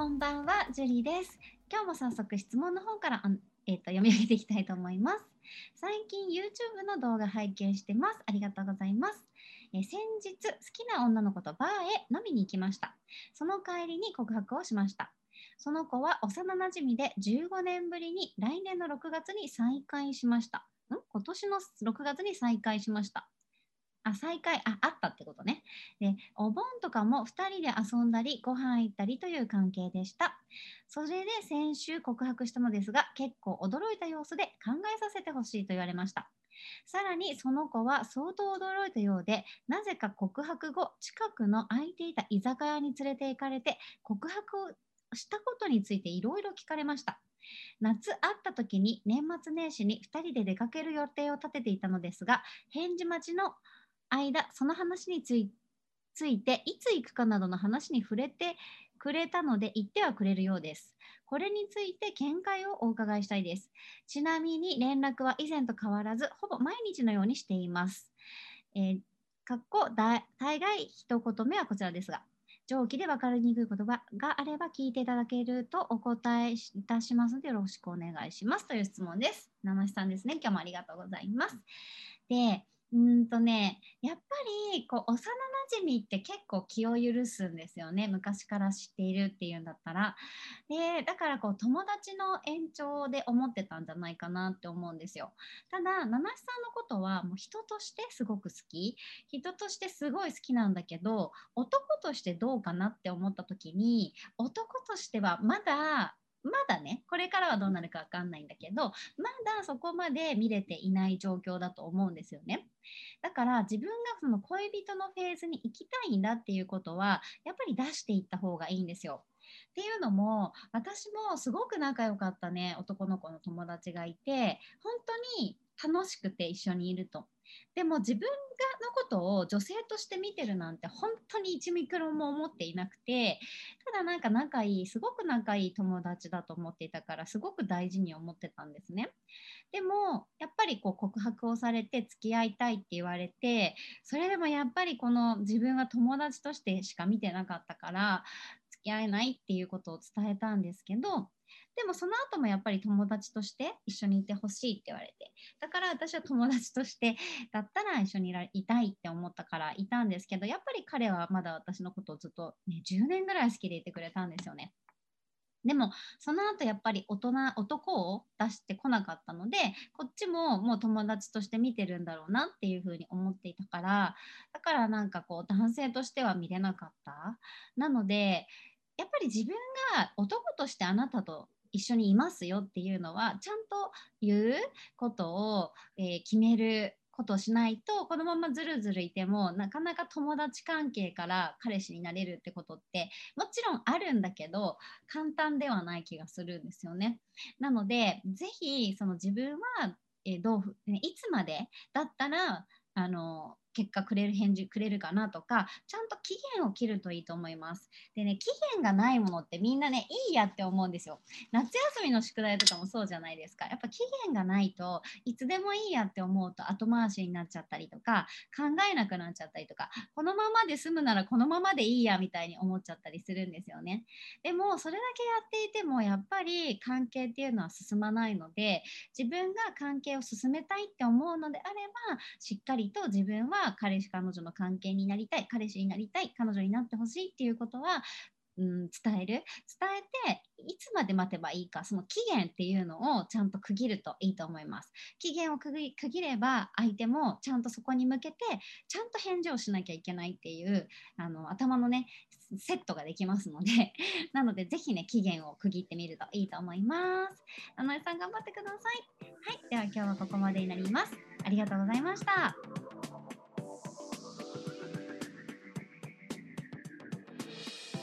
こんばんは、ジュリーです。今日も早速質問の方から、えーと読み上げていきたいと思います。最近 YouTube の動画拝見してます。ありがとうございます。え先日、好きな女の子とバーへ飲みに行きました。その帰りに告白をしました。その子は幼なじみで15年ぶりに来年の6月に再会しました。ん？今年の6月に再会しました。あ、再会、あ、あったって。で、お盆とかも2人で遊んだり、ご飯行ったりという関係でした。それで先週告白したのですが、結構驚いた様子で考えさせてほしいと言われました。さらにその子は相当驚いたようで、なぜか告白後、近くの空いていた居酒屋に連れて行かれて、告白をしたことについていろいろ聞かれました。夏会った時に年末年始に2人で出かける予定を立てていたのですが、返事待ちの間、その話についついて、いつ行くかなどの話に触れてくれたので、言ってはくれるようです。これについて見解をお伺いしたいです。ちなみに連絡は以前と変わらず、ほぼ毎日のようにしています。えーかっこ大大概一言目はこちらですが、上記で分かりにくい言葉があれば聞いていただけるとお答えいたしますのでよろしくお願いしますという質問です。七瀬さんですね。今日もありがとうございます。で、うんとね、やっぱりこう幼なじみって結構気を許すんですよね。昔から知っているっていうんだったら。で、だからこう友達の延長で思ってたんじゃないかなって思うんですよ。ただ、七瀬さんのことはもう人としてすごく好き。人としてすごい好きなんだけど、男としてどうかなって思った時に、男としてはまだまだね、これからはどうなるかわかんないんだけど、まだそこまで見れていない状況だと思うんですよね。だから自分がその恋人のフェーズに行きたいんだっていうことは、やっぱり出していった方がいいんですよ。っていうのも、私もすごく仲良かったね、男の子の友達がいて、本当に楽しくて一緒にいると。でも自分がのことを女性として見てるなんて本当に1ミクロンも思っていなくてただなんか仲いいすごく仲いい友達だと思っていたからすごく大事に思ってたんですねでもやっぱりこう告白をされて付き合いたいって言われてそれでもやっぱりこの自分は友達としてしか見てなかったから付き合えないっていうことを伝えたんですけどでもその後もやっぱり友達として一緒にいてほしいって言われてだから私は友達としてだったら一緒にいたいって思ったからいたんですけどやっぱり彼はまだ私のことをずっと、ね、10年ぐらい好きでいてくれたんですよね。でもその後やっぱり大人男を出してこなかったのでこっちももう友達として見てるんだろうなっていうふうに思っていたからだからなんかこう男性としては見れなかったなのでやっぱり自分が男としてあなたと一緒にいますよっていうのはちゃんと言うことを、えー決めることをしないとこのままずるずるいてもなかなか友達関係から彼氏になれるってことってもちろんあるんだけど簡単ではない気がするんですよね。なのでぜひその自分は、えーどういつまでだったらあの結果くれる返事くれるかなとかちゃんと期限を切るといいと思います。でね期限がないものってみんなねいいやって思うんですよ。夏休みの宿題とかもそうじゃないですか。やっぱ期限がないといつでもいいやって思うと後回しになっちゃったりとか考えなくなっちゃったりとかこのままで済むならこのままでいいやみたいに思っちゃったりするんですよね。でもそれだけやっていてもやっぱり関係っていうのは進まないので自分が関係を進めたいって思うのであればしっかりと自分は彼氏彼女の関係になりたい彼氏になりたい彼女になってほしいっていうことはうん、伝える。伝えていつまで待てばいいかその期限っていうのをちゃんと区切るといいと思います。期限を区切れば相手もちゃんとそこに向けてちゃんと返事をしなきゃいけないっていうあの頭のねセットができますので。なのでぜひね期限を区切ってみるといいと思います。七重さん頑張ってください。はい。では今日はここまでになります。ありがとうございました。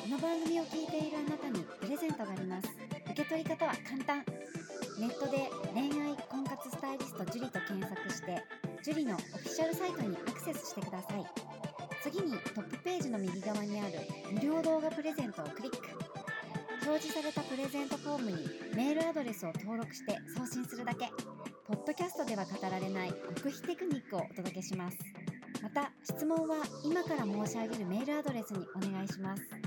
この番組を聞いているあなたにプレゼントがあります。受け取り方は簡単。ネットで恋愛婚活スタイリスト樹と検索して樹のオフィシャルサイトにアクセスしてください。次にトップページの右側にある無料動画プレゼントをクリック。表示されたプレゼントフォームにメールアドレスを登録して送信するだけ。ポッドキャストでは語られない極秘テクニックをお届けします。また質問は今から申し上げるメールアドレスにお願いします。